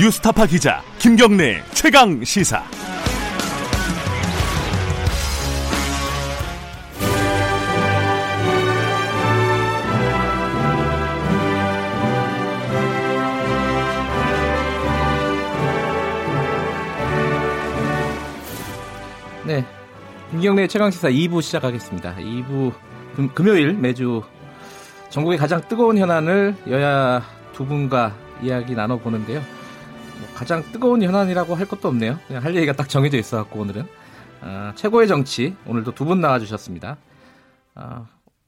뉴스타파 기자 김경래 최강 시사. 네. 김경래 최강 시사 2부 시작하겠습니다. 2부 금, 요일 매주 전국의 가장 뜨거운 현안을 여야 두 분과 이야기 나눠보는데요. 뭐 가장 뜨거운 현안이라고 할 것도 없네요. 그냥 할 얘기가 딱 정해져 있어갖고 오늘은. 아, 최고의 정치 오늘도 두 분 나와주셨습니다. 아,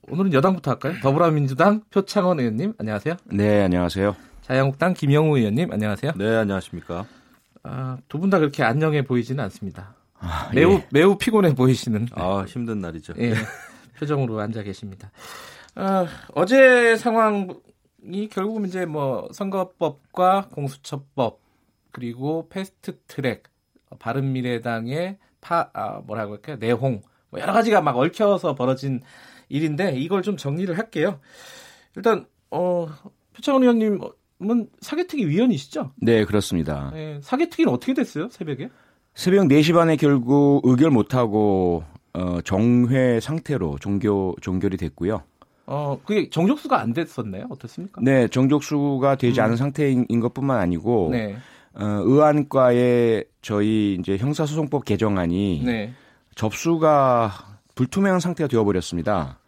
오늘은 여당부터 할까요? 더불어민주당 표창원 의원님 안녕하세요. 네 안녕하세요. 자유한국당 김영우 의원님 안녕하세요. 네 안녕하십니까. 아, 두 분 다 그렇게 안녕해 보이지는 않습니다. 아, 매우 예. 매우 피곤해 보이시는 아 힘든 날이죠. 예, 표정으로 앉아 계십니다. 아, 어제 상황이 결국 이제 뭐 선거법과 공수처법 그리고 패스트 트랙 바른미래당의 파 아, 뭐라고 할까요 내홍 뭐 여러 가지가 막 얽혀서 벌어진 일인데 이걸 좀 정리를 할게요. 일단 어, 표창원 의원님은 사개특위 위원이시죠? 네 그렇습니다. 예, 사개특위는 어떻게 됐어요 새벽에? 새벽 4시 반에 결국 의결 못하고 어, 정회 상태로 종교 종결이 됐고요. 어, 그게 정족수가 안 됐었나요? 어떻습니까? 네 정족수가 되지 않은 상태인 것뿐만 아니고 음. 네. 어, 의안과의 저희 이제 형사소송법 개정안이 네. 접수가 불투명한 상태가 되어버렸습니다.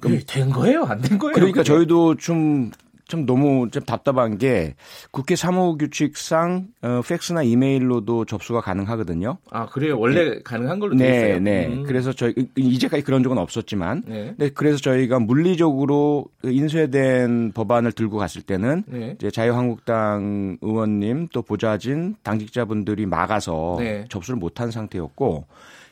그게 된 거예요? 안 된 거예요? 그러니까 그게? 저희도 좀, 좀 너무 좀 답답한 게 국회 사무 규칙상 어, 팩스나 이메일로도 접수가 가능하거든요. 아 그래요? 원래 가능한 걸로 돼 네, 있어요. 네. 음. 그래서 저희 이제까지 그런 적은 없었지만, 네. 네, 그래서 저희가 물리적으로 인쇄된 법안을 들고 갔을 때는 네. 이제 자유한국당 의원님 또 보좌진 당직자분들이 막아서 네. 접수를 못한 상태였고,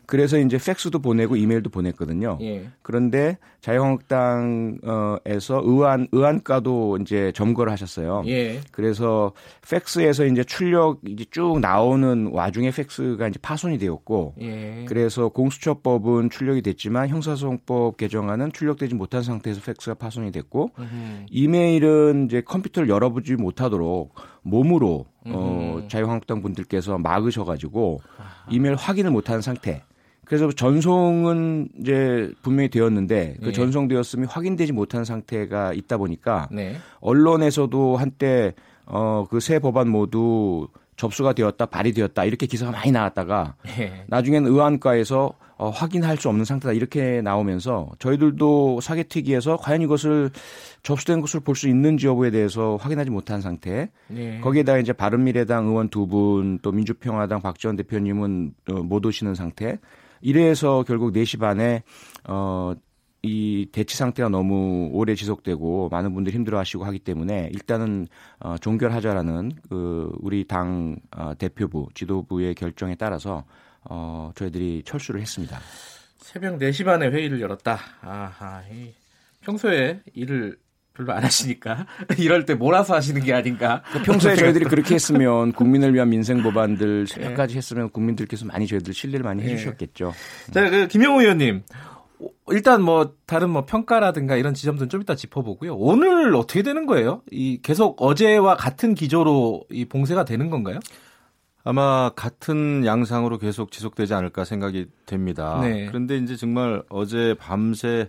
그래서 이제 팩스도 보내고 이메일도 보냈거든요. 예. 그런데 자유한국당에서 의안 의안과도 이제 점거를 하셨어요. 예. 그래서 팩스에서 이제 출력 이제 쭉 나오는 와중에 팩스가 이제 파손이 되었고 예. 그래서 공수처법은 출력이 됐지만 형사소송법 개정안은 출력되지 못한 상태에서 팩스가 파손이 됐고 음흠. 이메일은 이제 컴퓨터를 열어보지 못하도록 몸으로 어, 음흠. 자유한국당 분들께서 막으셔가지고 이메일 확인을 못하는 상태. 그래서 전송은 이제 분명히 되었는데 그 예. 전송되었음이 확인되지 못한 상태가 있다 보니까 네. 언론에서도 한때 어, 그 세 법안 모두 접수가 되었다, 발의되었다 이렇게 기사가 많이 나왔다가 예. 나중에는 의안과에서 어, 확인할 수 없는 상태다 이렇게 나오면서 저희들도 사개특위에서 과연 이것을 접수된 것을 볼 수 있는지 여부에 대해서 확인하지 못한 상태. 예. 거기에다 이제 바른미래당 의원 두 분, 또 민주평화당 박지원 대표님은 어, 못 오시는 상태. 이래서 결국 4시 반에 어, 이 대치 상태가 너무 오래 지속되고 많은 분들이 힘들어하시고 하기 때문에 일단은 어, 종결하자라는 그 우리 당 어, 대표부 지도부의 결정에 따라서 어, 저희들이 철수를 했습니다. 새벽 4시 반에 회의를 열었다. 아하. 이 평소에 일을 별로 안 하시니까 이럴 때 몰아서 하시는 게 아닌가. 평소에 저희들이 그렇게 했으면 국민을 위한 민생 법안들 새벽까지 했으면 국민들께서 많이 저희들 신뢰를 많이 해주셨겠죠. 자, 그 김영우 의원님. 오, 일단 뭐 다른 뭐 평가라든가 이런 지점들은 좀 이따 짚어보고요. 오늘 어떻게 되는 거예요? 이 계속 어제와 같은 기조로 이 봉쇄가 되는 건가요? 아마 같은 양상으로 계속 지속되지 않을까 생각이 됩니다. 네. 그런데 이제 정말 어제 밤새 에,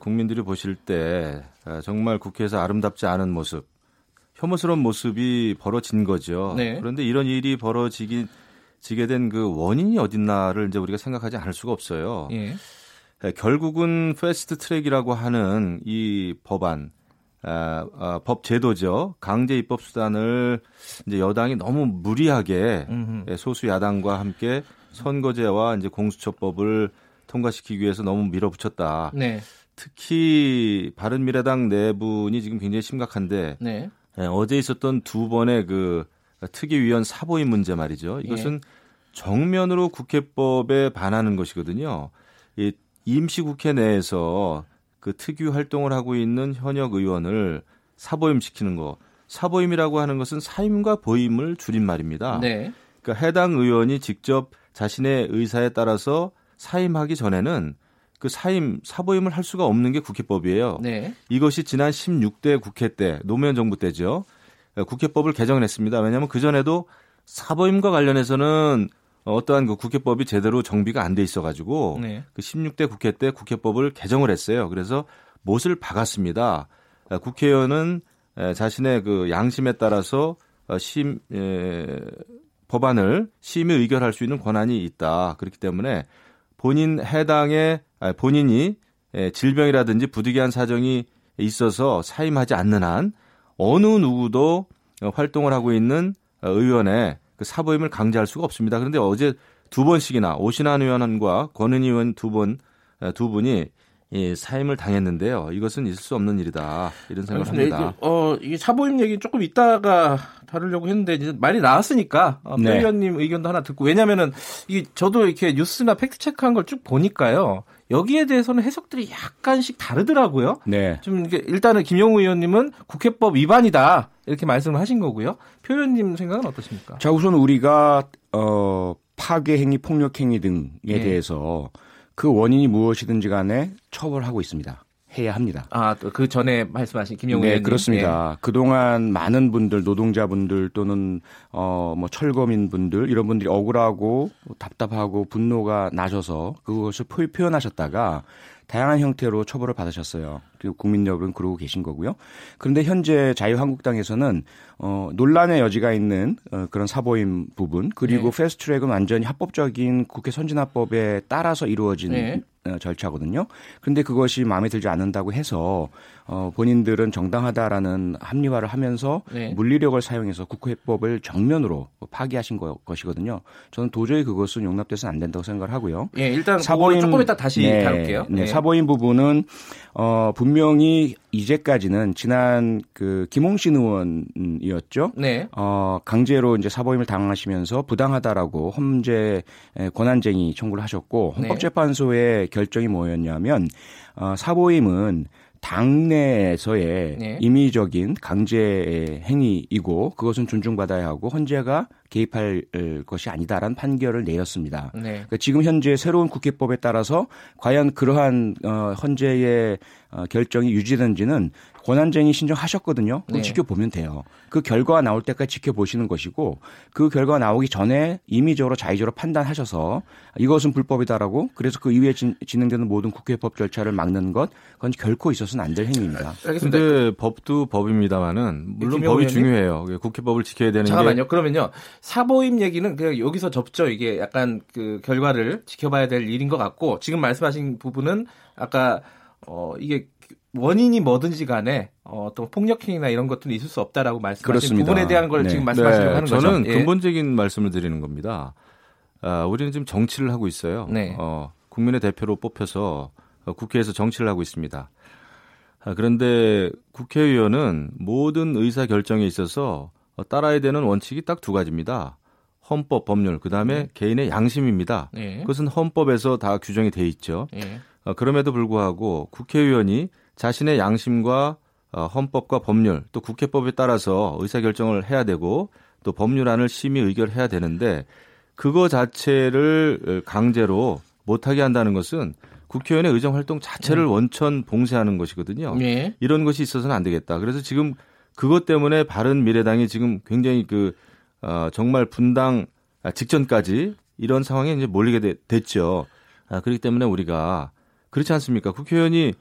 국민들이 보실 때 아, 정말 국회에서 아름답지 않은 모습, 혐오스러운 모습이 벌어진 거죠. 네. 그런데 이런 일이 벌어지기 지게 된 그 원인이 어딨나를 이제 우리가 생각하지 않을 수가 없어요. 예. 에, 결국은 패스트 트랙이라고 하는 이 법안, 아, 아, 법 제도죠. 강제 입법 수단을 이제 여당이 너무 무리하게 음흠. 예, 소수 야당과 함께 선거제와 이제 공수처법을 통과시키기 위해서 너무 밀어붙였다. 네. 특히 바른미래당 내분이 지금 굉장히 심각한데 네. 예, 어제 있었던 두 번의 그 특위위원 사보임 문제 말이죠. 이것은 정면으로 국회법에 반하는 것이거든요. 이 임시국회 내에서 그 특위 활동을 하고 있는 현역 의원을 사보임 시키는 거. 사보임이라고 하는 것은 사임과 보임을 줄인 말입니다. 네. 그러니까 해당 의원이 직접 자신의 의사에 따라서 사임하기 전에는 그 사임 사보임을 할 수가 없는 게 국회법이에요. 네. 이것이 지난 16대 국회 때 노무현 정부 때죠. 국회법을 개정을 했습니다. 왜냐하면 그 전에도 사보임과 관련해서는 어떠한 그 국회법이 제대로 정비가 안 돼 있어가지고 네. 그 16대 국회 때 국회법을 개정을 했어요. 그래서 못을 박았습니다. 국회의원은 자신의 그 양심에 따라서 심 에, 법안을 심의 의결할 수 있는 권한이 있다. 그렇기 때문에 본인 해당의 아니, 본인이 질병이라든지 부득이한 사정이 있어서 사임하지 않는 한 어느 누구도 활동을 하고 있는 의원의 그 사보임을 강제할 수가 없습니다. 그런데 어제 두 번씩이나 오신환 의원과 권은희 의원 두 분, 두 분이 이 사임을 당했는데요. 이것은 있을 수 없는 일이다. 이런 생각을 합니다. 어, 이게 사보임 얘기 조금 이따가 다루려고 했는데 이제 말이 나왔으니까 어, 네. 의원님 의견도 하나 듣고 왜냐면은 이게 저도 이렇게 뉴스나 팩트 체크한 걸 쭉 보니까요. 여기에 대해서는 해석들이 약간씩 다르더라고요. 네. 좀 이게 일단은 김영우 의원님은 국회법 위반이다 이렇게 말씀을 하신 거고요. 표 의원님 생각은 어떠십니까? 자 우선 우리가 어 파괴 행위, 폭력 행위 등에 네. 대해서 그 원인이 무엇이든지 간에 처벌하고 있습니다. 해야 합니다. 아, 또그 전에 말씀하신 김용우 네, 의원님. 그렇습니다. 네. 그동안 많은 분들, 노동자분들 또는 어, 뭐 철거민 분들 이런 분들이 억울하고 답답하고 분노가 나셔서 그것을 표현하셨다가 다양한 형태로 처벌을 받으셨어요. 국민 여러분 그러고 계신 거고요. 그런데 현재 자유한국당에서는 어, 논란의 여지가 있는 어, 그런 사보임 부분 그리고 네. 패스트트랙은 완전히 합법적인 국회 선진화법에 따라서 이루어진 네. 어, 절차거든요. 그런데 그것이 마음에 들지 않는다고 해서 어, 본인들은 정당하다라는 합리화를 하면서 네. 물리력을 사용해서 국회법을 정면으로 파기하신 거, 것이거든요. 저는 도저히 그것은 용납돼서는 안 된다고 생각을 하고요. 예, 일단 사보임 조금 이따 다시 네, 다룰게요. 네, 네, 사보임 부분은 어, 분명히 이제까지는 지난 그 김홍신 의원이었죠. 네. 어, 강제로 이제 사보임을 당하시면서 부당하다라고 험제 권한쟁의 청구를 하셨고 네. 헌법재판소의 결정이 뭐였냐면 어, 사보임은 당내에서의 네. 임의적인 강제 행위이고 그것은 존중받아야 하고 헌재가 개입할 것이 아니다라는 판결을 내렸습니다. 네. 그러니까 지금 현재 새로운 국회법에 따라서 과연 그러한 어, 헌재의 어, 결정이 유지된지는 권한쟁의 신청하셨거든요. 그럼 네. 지켜보면 돼요. 그 결과가 나올 때까지 지켜보시는 것이고 그 결과가 나오기 전에 임의적으로 자의적으로 판단하셔서 이것은 불법이다라고 그래서 그 이후에 진, 행되는 모든 국회법 절차를 막는 것 그건 결코 있어서는 안 될 행위입니다. 그런데 법도 법입니다만은 물론 법이 의원님? 중요해요. 국회법을 지켜야 되는 잠깐만요. 게 그러면요. 사보임 얘기는 그냥 여기서 접죠. 이게 약간 그 결과를 지켜봐야 될 일인 것 같고 지금 말씀하신 부분은 아까 어 이게 원인이 뭐든지 간에 어, 또 폭력행위나 이런 것들은 있을 수 없다라고 말씀하신. 부분에 대한 걸 네. 지금 말씀하시려고 네. 하는 저는 거죠. 저는 예. 근본적인 말씀을 드리는 겁니다. 아, 우리는 지금 정치를 하고 있어요. 네. 어, 국민의 대표로 뽑혀서 어, 국회에서 정치를 하고 있습니다. 아, 그런데 국회의원은 모든 의사 결정에 있어서 어, 따라야 되는 원칙이 딱 두 가지입니다. 헌법, 법률, 그 다음에 네. 개인의 양심입니다. 네. 그것은 헌법에서 다 규정이 돼 있죠. 네. 어, 그럼에도 불구하고 국회의원이 자신의 양심과 어, 헌법과 법률 또 국회법에 따라서 의사결정을 해야 되고 또 법률안을 심의 의결해야 되는데 그거 자체를 강제로 못하게 한다는 것은 국회의원의 의정 활동 자체를 음. 원천 봉쇄하는 것이거든요. 네. 이런 것이 있어서는 안 되겠다. 그래서 지금 그것 때문에 바른 미래당이 지금 굉장히 그 어, 정말 분당 직전까지 이런 상황에 이제 몰리게 되, 됐죠. 아, 그렇기 때문에 우리가 그렇지 않습니까? 국회의원이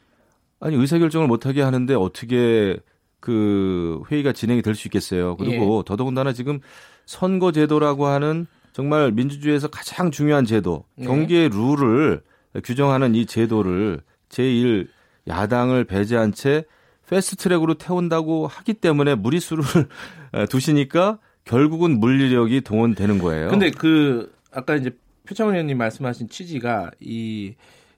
아니 의사 결정을 못하게 하는데 어떻게 그 회의가 진행이 될 수 있겠어요. 그리고 예. 더더군다나 지금 선거제도라고 하는 정말 민주주의에서 가장 중요한 제도, 예. 경기의 룰을 규정하는 이 제도를 제1 야당을 배제한 채 패스트트랙으로 태운다고 하기 때문에 무리수를 두시니까 결국은 물리력이 동원되는 거예요. 근데 그 아까 이제 표창원 의원님 말씀하신 취지가 이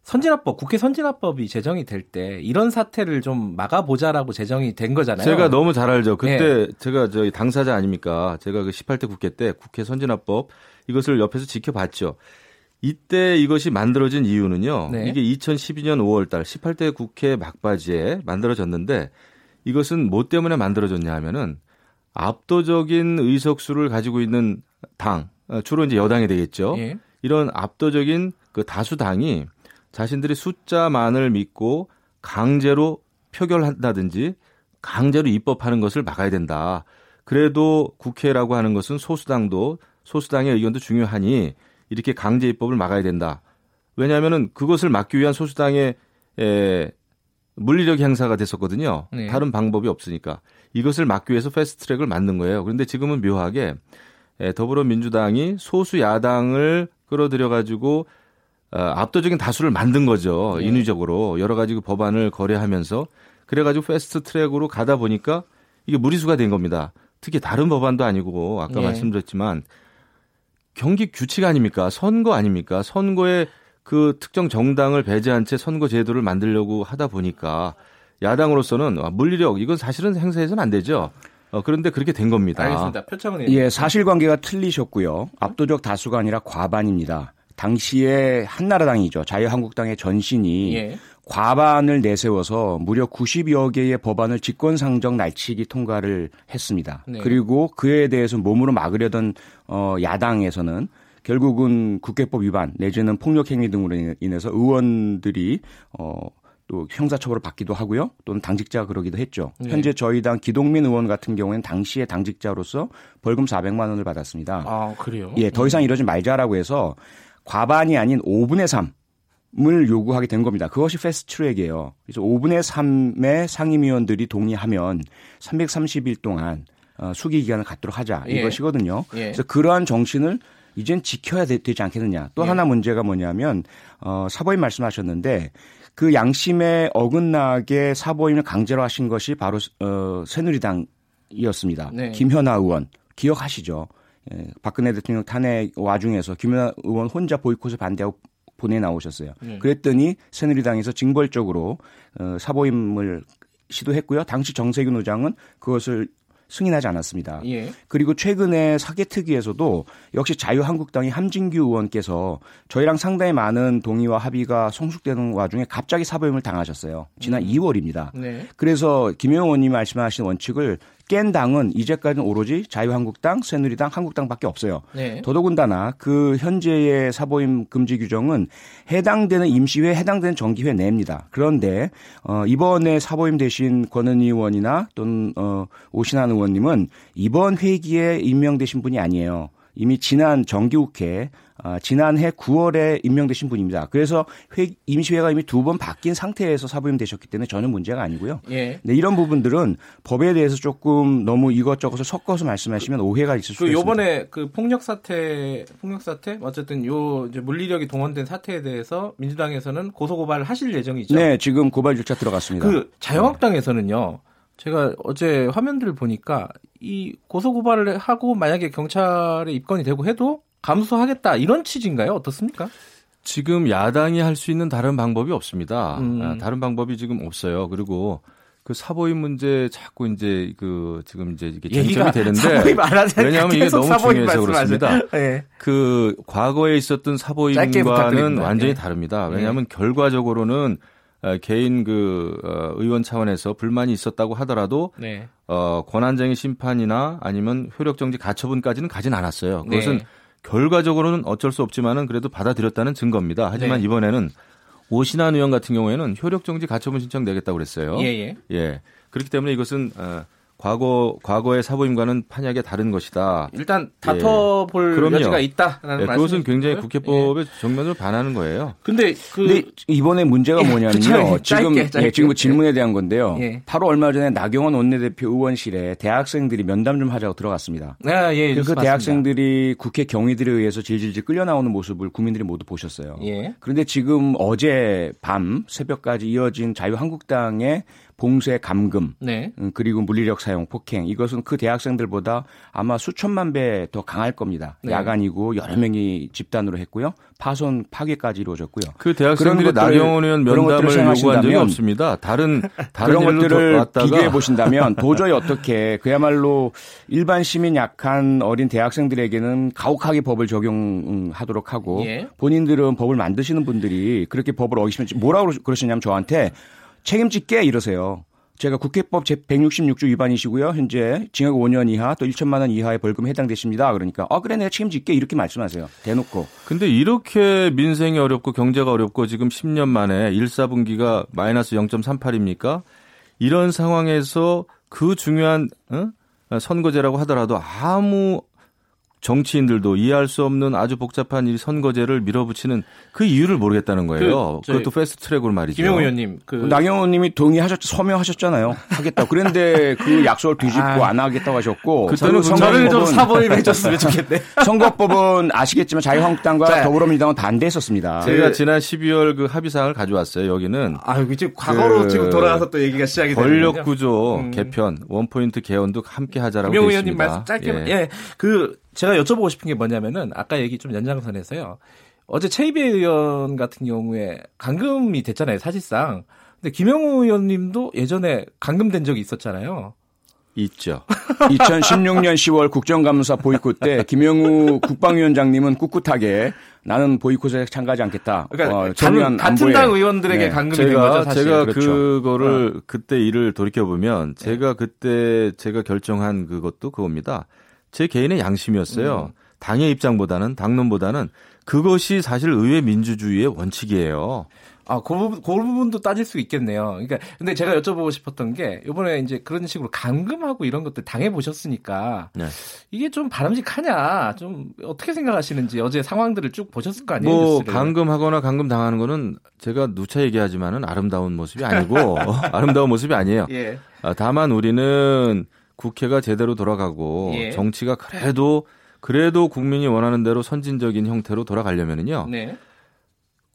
선진화법, 국회 선진화법이 제정이 될 때 이런 사태를 좀 막아보자라고 제정이 된 거잖아요. 제가 너무 잘 알죠. 그때 네. 제가 저희 당사자 아닙니까? 제가 그 18대 국회 때 국회 선진화법 이것을 옆에서 지켜봤죠. 이때 이것이 만들어진 이유는요. 네. 이게 2012년 5월 달 18대 국회 막바지에 만들어졌는데 이것은 뭐 때문에 만들어졌냐 하면은 압도적인 의석수를 가지고 있는 당, 어, 주로 이제 여당이 되겠죠. 예. 이런 압도적인 그 다수당이 자신들이 숫자만을 믿고 강제로 표결한다든지 강제로 입법하는 것을 막아야 된다. 그래도 국회라고 하는 것은 소수당도 소수당의 의견도 중요하니 이렇게 강제 입법을 막아야 된다. 왜냐하면은 그것을 막기 위한 소수당의 에, 물리력 행사가 됐었거든요. 네. 다른 방법이 없으니까 이것을 막기 위해서 패스트트랙을 만든 거예요. 그런데 지금은 묘하게 에, 더불어민주당이 소수 야당을 끌어들여 가지고 어, 압도적인 다수를 만든 거죠. 네. 인위적으로 여러 가지 그 법안을 거래하면서 그래가지고 패스트 트랙으로 가다 보니까 이게 무리수가 된 겁니다. 특히 다른 법안도 아니고 아까 네. 말씀드렸지만 경기 규칙 아닙니까? 선거 아닙니까? 선거에 그 특정 정당을 배제한 채 선거 제도를 만들려고 하다 보니까 야당으로서는 아, 물리력 이건 사실은 행사해서는 안 되죠. 어, 그런데 그렇게 된 겁니다. 알겠습니다. 표창은. 예, 사실관계가 틀리셨고요. 압도적 다수가 아니라 과반입니다. 당시에 한나라당이죠. 자유한국당의 전신이 예. 과반을 내세워서 무려 90여 개의 법안을 직권상정 날치기 통과를 했습니다. 네. 그리고 그에 대해서 몸으로 막으려던 어, 야당에서는 결국은 국회법 위반 내지는 폭력행위 등으로 인해서 의원들이 어, 또 형사처벌을 받기도 하고요. 또는 당직자가 그러기도 했죠. 네. 현재 저희 당 기동민 의원 같은 경우에는 당시에 당직자로서 벌금 400만 원을 받았습니다. 아 그래요? 예, 더 이상 이러지 말자라고 해서 과반이 아닌 5분의 3을 요구하게 된 겁니다. 그것이 패스트트랙이에요. 그래서 5분의 3의 상임위원들이 동의하면 330일 동안 어, 수기 기간을 갖도록 하자 예. 이것이거든요. 예. 그래서 그러한 정신을 이젠 지켜야 되, 지 않겠느냐. 또 예. 하나 문제가 뭐냐면 어, 사보임 말씀하셨는데 그 양심에 어긋나게 사보임을 강제로 하신 것이 바로 어, 새누리당이었습니다. 네. 김현아 의원 기억하시죠? 예, 박근혜 대통령 탄핵 와중에서 김연아 의원 혼자 보이콧을 반대하고 보내 나오셨어요. 네. 그랬더니 새누리당에서 징벌적으로 어, 사보임을 시도했고요. 당시 정세균 의장은 그것을 승인하지 않았습니다. 예. 그리고 최근에 사개특위에서도 역시 자유한국당의 함진규 의원께서 저희랑 상당히 많은 동의와 합의가 성숙되는 와중에 갑자기 사보임을 당하셨어요. 지난 2월입니다. 네. 그래서 김영호 의원님이 말씀하신 원칙을 깬 당은 이제까지는 오로지 자유한국당, 새누리당, 한국당밖에 없어요. 네. 더더군다나 그 현재의 사보임 금지 규정은 해당되는 임시회, 해당되는 정기회 내입니다. 그런데 어 이번에 사보임 대신 권은희 의원이나 또는 어 오신환 의원님은 이번 회기에 임명되신 분이 아니에요. 이미 지난 정기국회 아, 지난해 9월에 임명되신 분입니다. 그래서 회, 임시회가 이미 두 번 바뀐 상태에서 사부임 되셨기 때문에 전혀 문제가 아니고요. 예. 네, 이런 부분들은 법에 대해서 조금 너무 이것저것을 섞어서 말씀하시면 오해가 있을 수그 있습니다. 요번에 그 폭력 사태 폭력 사태 어쨌든 요 물리력이 동원된 사태에 대해서 민주당에서는 고소 고발을 하실 예정이죠. 네, 지금 고발 절차 들어갔습니다. 그 자유한국당에서는요. 제가 어제 화면들을 보니까 이 고소 고발을 하고 만약에 경찰에 입건이 되고 해도 감수하겠다 이런 취지인가요? 어떻습니까? 지금 야당이 할 수 있는 다른 방법이 없습니다. 음. 아, 다른 방법이 지금 없어요. 그리고 그 사보임 문제 자꾸 이제 그 지금 이제 이게 쟁점이 되는데. 왜냐하면 이게 너무 중요해서. 그렇습니다. 예. 그 과거에 있었던. 사보임과는 완전히 예. 다릅니다. 왜냐하면 결과적으로는 어, 개인 그 어, 의원 차원에서 불만이 있었다고 하더라도 네. 어, 권한쟁의 심판이나 아니면 효력정지 가처분까지는 가진 않았어요. 그것은 네. 결과적으로는 어쩔 수 없지만은 그래도 받아들였다는 증거입니다. 하지만 네. 이번에는 오신환 의원 같은 경우에는 효력 정지 가처분 신청 내겠다고 그랬어요. 예, 예. 예. 그렇기 때문에 이것은 어, 과거 과거의 사보임과는 판약에 다른 것이다. 일단 다퉈볼 예. 여지가 있다라는 예. 그것은 굉장히 국회법의 정면으로 반하는 거예요. 근데 그 근데 이번에 문제가 예, 뭐냐면요. 짧게, 지금 짧게, 짧게. 예, 지금 그 질문에 대한 건데요. 예. 바로 얼마 전에 나경원 원내대표 의원실에 대학생들이 면담 좀 하자고 들어갔습니다. 아, 예, 그 봤습니다. 대학생들이 국회 경위들에 의해서 질질질 끌려 나오는 모습을 국민들이 모두 보셨어요. 예. 그런데 지금 어제 밤 새벽까지 이어진 자유한국당의 봉쇄 감금 네. 음, 그리고 물리력 사용 폭행 이것은 그 대학생들보다 아마 수천만 배 더 강할 겁니다. 네. 야간이고 여러 명이 집단으로 했고요. 파손 파괴까지 이루어졌고요. 그 대학생들이 나경원 의원 면담을 요구한 적이 없습니다. 다른 다른 그런 것들을 비교해 보신다면 도저히 어떻게 그야말로 일반 시민 약한 어린 대학생들에게는 가혹하게 법을 적용하도록 하고 예. 본인들은 법을 만드시는 분들이 그렇게 법을 어기시면 뭐라고 그러시냐면 저한테 책임질게 이러세요. 제가 국회법 제 166조 위반이시고요. 현재 징역 5년 이하 또 1천만 원 이하의 벌금에 해당되십니다. 그러니까 아 그래 내가 책임질게 이렇게 말씀하세요. 대놓고. 근데 이렇게 민생이 어렵고 경제가 어렵고 지금 10년 만에 1, 4분기가 마이너스 0.38입니까? 이런 상황에서 그 중요한 어? 선거제라고 하더라도 아무 정치인들도 이해할 수 없는 아주 복잡한 이 선거제를 밀어붙이는 그 이유를 모르겠다는 거예요. 그, 그것도 패스트 트랙으로 말이죠. 김영우 의원님, 그 나경원 님이 동의하셨, 서명하셨잖아요. 하겠다. 그런데 그 약속을 뒤집고 아, 안 하겠다고 하셨고. 그때는 저를 좀 사보임 해줬으면 좋겠네. 선거법은 아시겠지만 자유한국당과 자, 더불어민주당은 반대했었습니다. 제가 지난 12월 그 합의 사항을 가져왔어요. 여기는. 아, 이제 과거로 그 지금 돌아가서 또 얘기가 시작이 되는 권력 구조 음. 개편, 원포인트 개헌도 함께 하자라고 김영우 의원님 말씀 짧게. 예. 예. 그 제가 여쭤보고 싶은 게 뭐냐면은 아까 얘기 좀 연장선에서요. 어제 최이배 의원 같은 경우에 감금이 됐잖아요, 사실상. 근데 김영우 의원님도 예전에 감금된 적이 있었잖아요. 있죠. 2016년 10월 국정감사 보이콧 때 김영우 국방위원장님은 꿋꿋하게 나는 보이콧에 참가하지 않겠다. 그러니까 어, 간, 같은 당 의원들에게 네. 감금이 제가, 된 거죠. 사실. 제가 그렇죠. 그거를 어. 그때 일을 돌이켜 보면 제가 네. 그때 제가 결정한 그것도 그겁니다. 제 개인의 양심이었어요. 음. 당의 입장보다는 당론보다는 그것이 사실 의회 민주주의의 원칙이에요. 아, 그, 부분, 그 부분도 따질 수 있겠네요. 그러니까, 근데 제가 여쭤보고 싶었던 게, 이번에 이제 그런 식으로 감금하고 이런 것들 당해보셨으니까, 네. 이게 좀 바람직하냐, 좀 어떻게 생각하시는지 어제 상황들을 쭉 보셨을 거 아니에요? 뭐, 뉴스를. 감금하거나 감금 당하는 거는 제가 누차 얘기하지만은 아름다운 모습이 아니고, 아름다운 모습이 아니에요. 예. 아, 다만 우리는 국회가 제대로 돌아가고 예. 정치가 그래도 그래도 국민이 원하는 대로 선진적인 형태로 돌아가려면은요. 네.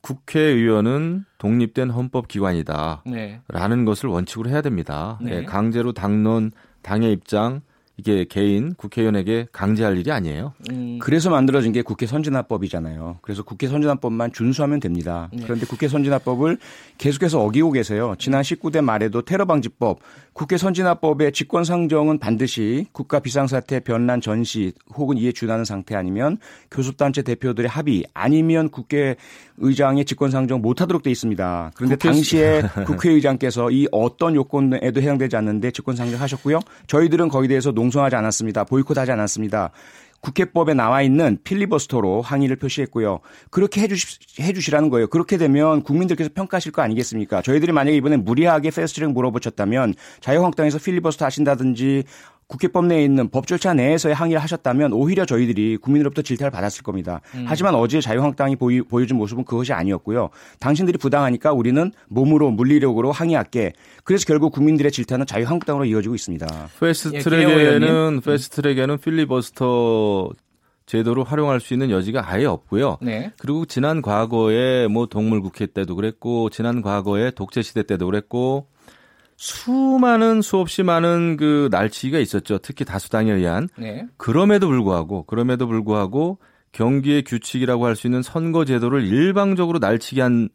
국회의원은 독립된 헌법기관이다. 네. 라는 것을 원칙으로 해야 됩니다. 네. 네, 강제로 당론, 당의 입장, 이게 개인 국회의원에게 강제할 일이 아니에요. 음. 그래서 만들어진 게 국회 선진화법이잖아요. 그래서 국회 선진화법만 준수하면 됩니다. 네. 그런데 국회 선진화법을 계속해서 어기고 계세요. 지난 19대 말에도 테러 방지법, 국회 선진화법의 직권 상정은 반드시 국가 비상사태 변란 전시 혹은 이에 준하는 상태 아니면 교섭단체 대표들의 합의 아니면 국회 의장의 직권 상정 못하도록 돼 있습니다. 그런데 국회... 당시에 국회의장께서 이 어떤 요건에도 해당되지 않는데 직권 상정하셨고요. 저희들은 거기에 대해서 농성하지 않았습니다. 보이콧하지 않았습니다. 국회법에 나와 있는 필리버스터로 항의를 표시했고요. 그렇게 해주시, 해주시라는 거예요. 그렇게 되면 국민들께서 평가하실 거 아니겠습니까? 저희들이 만약에 이번에 무리하게 패스트트랙 물어붙였다면 자유한국당에서 필리버스터 하신다든지 국회법 내에 있는 법 절차 내에서의 항의를 하셨다면 오히려 저희들이 국민으로부터 질타를 받았을 겁니다. 음. 하지만 어제 자유한국당이 보이, 보여준 모습은 그것이 아니었고요. 당신들이 부당하니까 우리는 몸으로 물리력으로 항의할게. 그래서 결국 국민들의 질타는 자유한국당으로 이어지고 있습니다. 패스트트랙에는 예, 패스트트랙에는 필리버스터 제도로 활용할 수 있는 여지가 아예 없고요. 네. 그리고 지난 과거에 뭐 동물국회 때도 그랬고 지난 과거에 독재 시대 때도 그랬고 수많은 수없이 많은 그 날치기가 있었죠. 특히 다수당에 의한. 네. 그럼에도 불구하고 그럼에도 불구하고 경기의 규칙이라고 할 수 있는 선거 제도를 일방적으로 날치기 한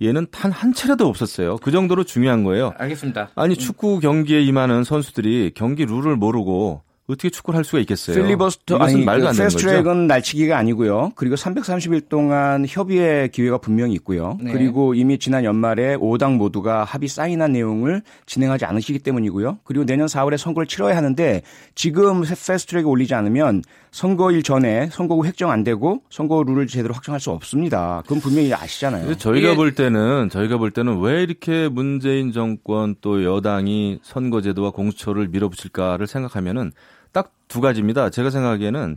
얘는 단 한 차례도 없었어요. 그 정도로 중요한 거예요. 알겠습니다. 아니 축구 경기에 임하는 선수들이 경기 룰을 모르고 어떻게 축구를 할 수가 있겠어요? 필리버스터 아니 말도 그 패스트트랙은 날치기가 아니고요. 그리고 330일 동안 협의의 기회가 분명히 있고요. 네. 그리고 이미 지난 연말에 5당 모두가 합의 사인한 내용을 진행하지 않으시기 때문이고요. 그리고 내년 4월에 선거를 치러야 하는데 지금 패스트트랙에 올리지 않으면 선거일 전에 선거구 획정 안 되고 선거 룰을 제대로 확정할 수 없습니다. 그건 분명히 아시잖아요. 저희가 볼 때는 저희가 볼 때는 왜 이렇게 문재인 정권 또 여당이 선거제도와 공수처를 밀어붙일까를 생각하면은 딱 두 가지입니다. 제가 생각하기에는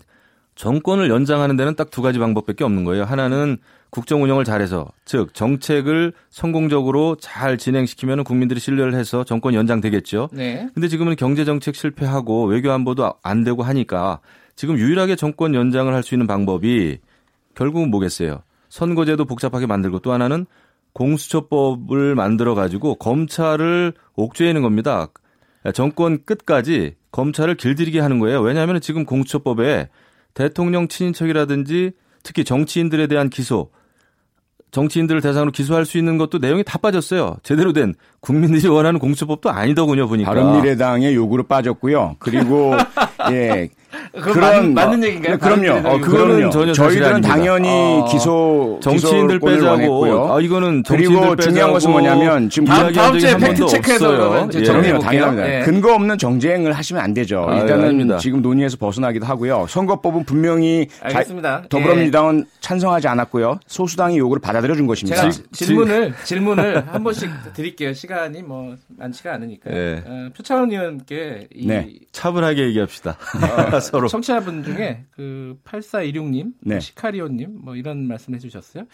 정권을 연장하는 데는 딱 두 가지 방법밖에 없는 거예요. 하나는 국정 운영을 잘해서 즉 정책을 성공적으로 잘 진행시키면 국민들이 신뢰를 해서 정권 연장되겠죠. 네. 근데 지금은 경제 정책 실패하고 외교 안보도 안 되고 하니까 지금 유일하게 정권 연장을 할 수 있는 방법이 결국은 뭐겠어요? 선거제도 복잡하게 만들고 또 하나는 공수처법을 만들어 가지고 검찰을 옥죄이는 겁니다. 정권 끝까지 검찰을 길들이게 하는 거예요. 왜냐하면 지금 공수처법에 대통령 친인척이라든지 특히 정치인들에 대한 기소, 정치인들을 대상으로 기소할 수 있는 것도 내용이 다 빠졌어요. 제대로 된 국민들이 원하는 공수처법도 아니더군요, 보니까. 바른미래당의 요구로 빠졌고요. 그리고 예. 그런 맞는, 맞는 얘기인가요? 그럼요. 어, 그거는 전혀 저희들은 당연히 어, 기소 정치인들 빼자고. 아 이거는 그리고 중요한 것은 뭐냐면 지금 다음, 다음 주에 팩트 체크해서 예. 정리해 당연합니다. 예. 근거 없는 정쟁을 하시면 안 되죠. 아, 일단은 아, 지금 논의에서 벗어나기도 하고요. 선거법은 분명히 알겠습니다. 자, 더불어민주당은 예. 찬성하지 않았고요. 소수당이 요구를 받아들여 준 것입니다. 제가 질문을 질문을 한 번씩 드릴게요. 시간이 뭐 많지가 않으니까. 네. 어, 표창원 의원께 이 네. 차분하게 얘기합시다. 어, 서로. 청취자분 중에 그 8416님, 네. 시카리오님 뭐 이런 말씀 해 주셨어요.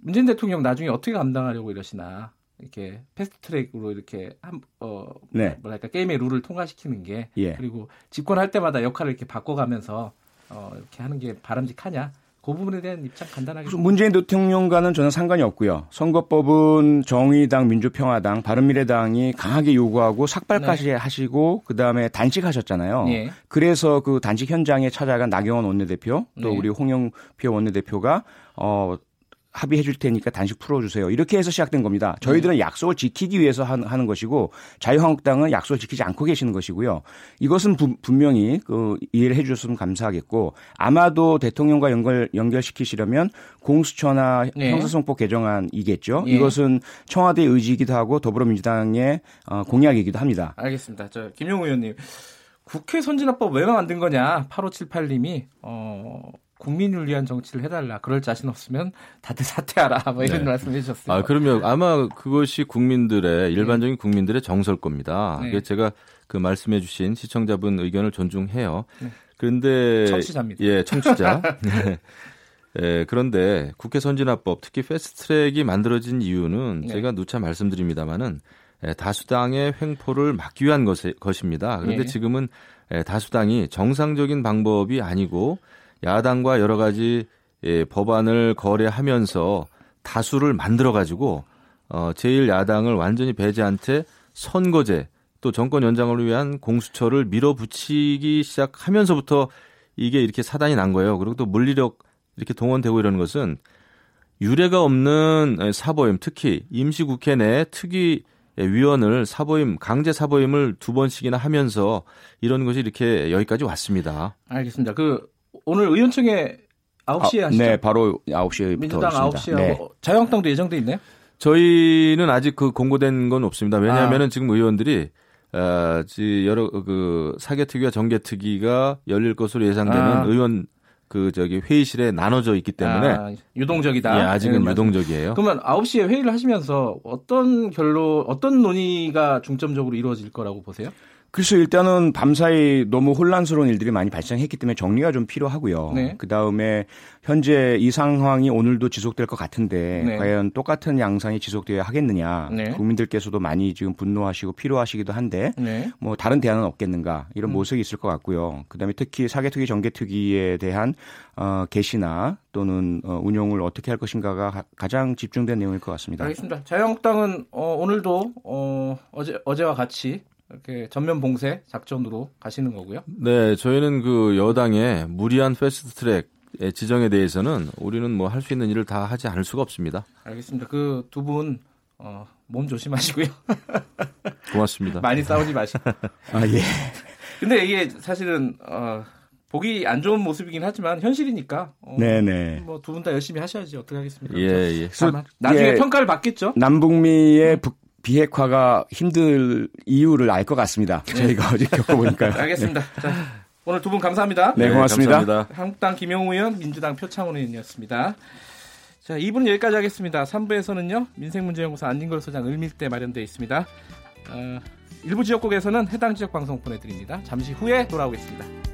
문재인 대통령 나중에 어떻게 감당하려고 이러시나. 이렇게 패스트트랙으로 이렇게 한, 어, 네. 뭐랄까 게임의 룰을 통과시키는 게 예. 그리고 집권할 때마다 역할을 이렇게 바꿔가면서 어, 이렇게 하는 게 바람직하냐 그 부분에 대한 입장 간단하게. 문재인 대통령과는 전혀 상관이 없고요. 선거법은 정의당, 민주평화당, 바른미래당이 강하게 요구하고 삭발까지 네. 하시고 그 다음에 단식하셨잖아요. 네. 그래서 그 단식 현장에 찾아간 나경원 원내대표 또 네. 우리 홍영표 원내대표가 어 합의해 줄 테니까 단식 풀어주세요. 이렇게 해서 시작된 겁니다. 저희들은 네. 약속을 지키기 위해서 하는 것이고 자유한국당은 약속을 지키지 않고 계시는 것이고요. 이것은 부, 분명히 그 이해를 해 주셨으면 감사하겠고 아마도 대통령과 연결, 연결시키시려면 공수처나 네. 형사성법 개정안이겠죠. 네. 이것은 청와대의 의지이기도 하고 더불어민주당의 어, 공약이기도 합니다. 알겠습니다. 저 김용우 의원님. 국회 선진화법 왜 만든 거냐? 8578님이 어 국민을 위한 정치를 해달라. 그럴 자신 없으면 다들 사퇴하라. 뭐 이런 네. 말씀 해 주셨어요. 아, 그러면 아마 그것이 국민들의, 일반적인 국민들의 정서일 겁니다. 네. 제가 그 말씀해 주신 시청자분 의견을 존중해요. 네. 그런데. 청취자입니다. 예, 청취자. 네. 예, 그런데 국회 선진화법, 특히 패스트 트랙이 만들어진 이유는 네. 제가 누차 말씀드립니다마는 예, 다수당의 횡포를 막기 위한 것, 것입니다. 그런데 네. 지금은 예, 다수당이 정상적인 방법이 아니고 야당과 여러 가지 예, 법안을 거래하면서 다수를 만들어 가지고 어, 제일 야당을 완전히 배제한 채 선거제 또 정권 연장을 위한 공수처를 밀어붙이기 시작하면서부터 이게 이렇게 사단이 난 거예요. 그리고 또 물리력 이렇게 동원되고 이러는 것은 유례가 없는 사보임, 특히 임시국회 내 특위 위원을 사보임, 강제 사보임을 두 번씩이나 하면서 이런 것이 이렇게 여기까지 왔습니다. 알겠습니다. 그 오늘 의원총회 9시에 아, 하시죠? 네, 바로 9시에 민주당 9시에 네. 하고 자유한국당도 예정돼 있나요? 저희는 아직 그 공고된 건 없습니다. 왜냐하면은 아. 지금 의원들이 어, 여러 그 사개특위와 정개특위가 열릴 것으로 예상되는 아. 의원 그 저기 회의실에 나눠져 있기 때문에 아, 유동적이다. 예, 아직은 네, 유동적이에요. 그러면 9시에 회의를 하시면서 어떤 결론 어떤 논의가 중점적으로 이루어질 거라고 보세요? 그래서 일단은 밤사이 너무 혼란스러운 일들이 많이 발생했기 때문에 정리가 좀 필요하고요. 네. 그 다음에 현재 이 상황이 오늘도 지속될 것 같은데 네. 과연 똑같은 양상이 지속되어야 하겠느냐. 네. 국민들께서도 많이 지금 분노하시고 필요하시기도 한데 네. 뭐 다른 대안은 없겠는가 이런 음. 모색이 있을 것 같고요. 그 다음에 특히 사개특위 정개특위에 대한 어, 개시나 또는 어, 운용을 어떻게 할 것인가가 가장 집중된 내용일 것 같습니다. 알겠습니다. 자유한국당은 어, 오늘도 어, 어제 어제와 같이 이렇게 전면 봉쇄 작전으로 가시는 거고요. 네, 저희는 그 여당의 무리한 패스트 트랙 지정에 대해서는 우리는 뭐 할 수 있는 일을 다 하지 않을 수가 없습니다. 알겠습니다. 그 두분 어, 몸 조심하시고요. 고맙습니다. 많이 싸우지 마시고. 아 예. 근데 이게 사실은 어, 보기 안 좋은 모습이긴 하지만 현실이니까. 어, 네네. 뭐 두 분 다 열심히 하셔야지 어떻게 하겠습니까? 예 예. 나중에 예, 평가를 받겠죠. 남북미의 음. 북 비핵화가 힘들 이유를 알 것 같습니다. 네. 저희가 어제 겪어보니까요. 알겠습니다. 네. 자, 오늘 두 분 감사합니다. 네, 고맙습니다. 네, 감사합니다. 한국당 김영우 의원, 민주당 표창원 의원이었습니다. 자, 2분 여기까지 하겠습니다. 3부에서는요, 민생문제연구소 안진걸 소장 을밀대 마련되어 있습니다. 어, 일부 지역국에서는 해당 지역 방송 보내드립니다. 잠시 후에 돌아오겠습니다.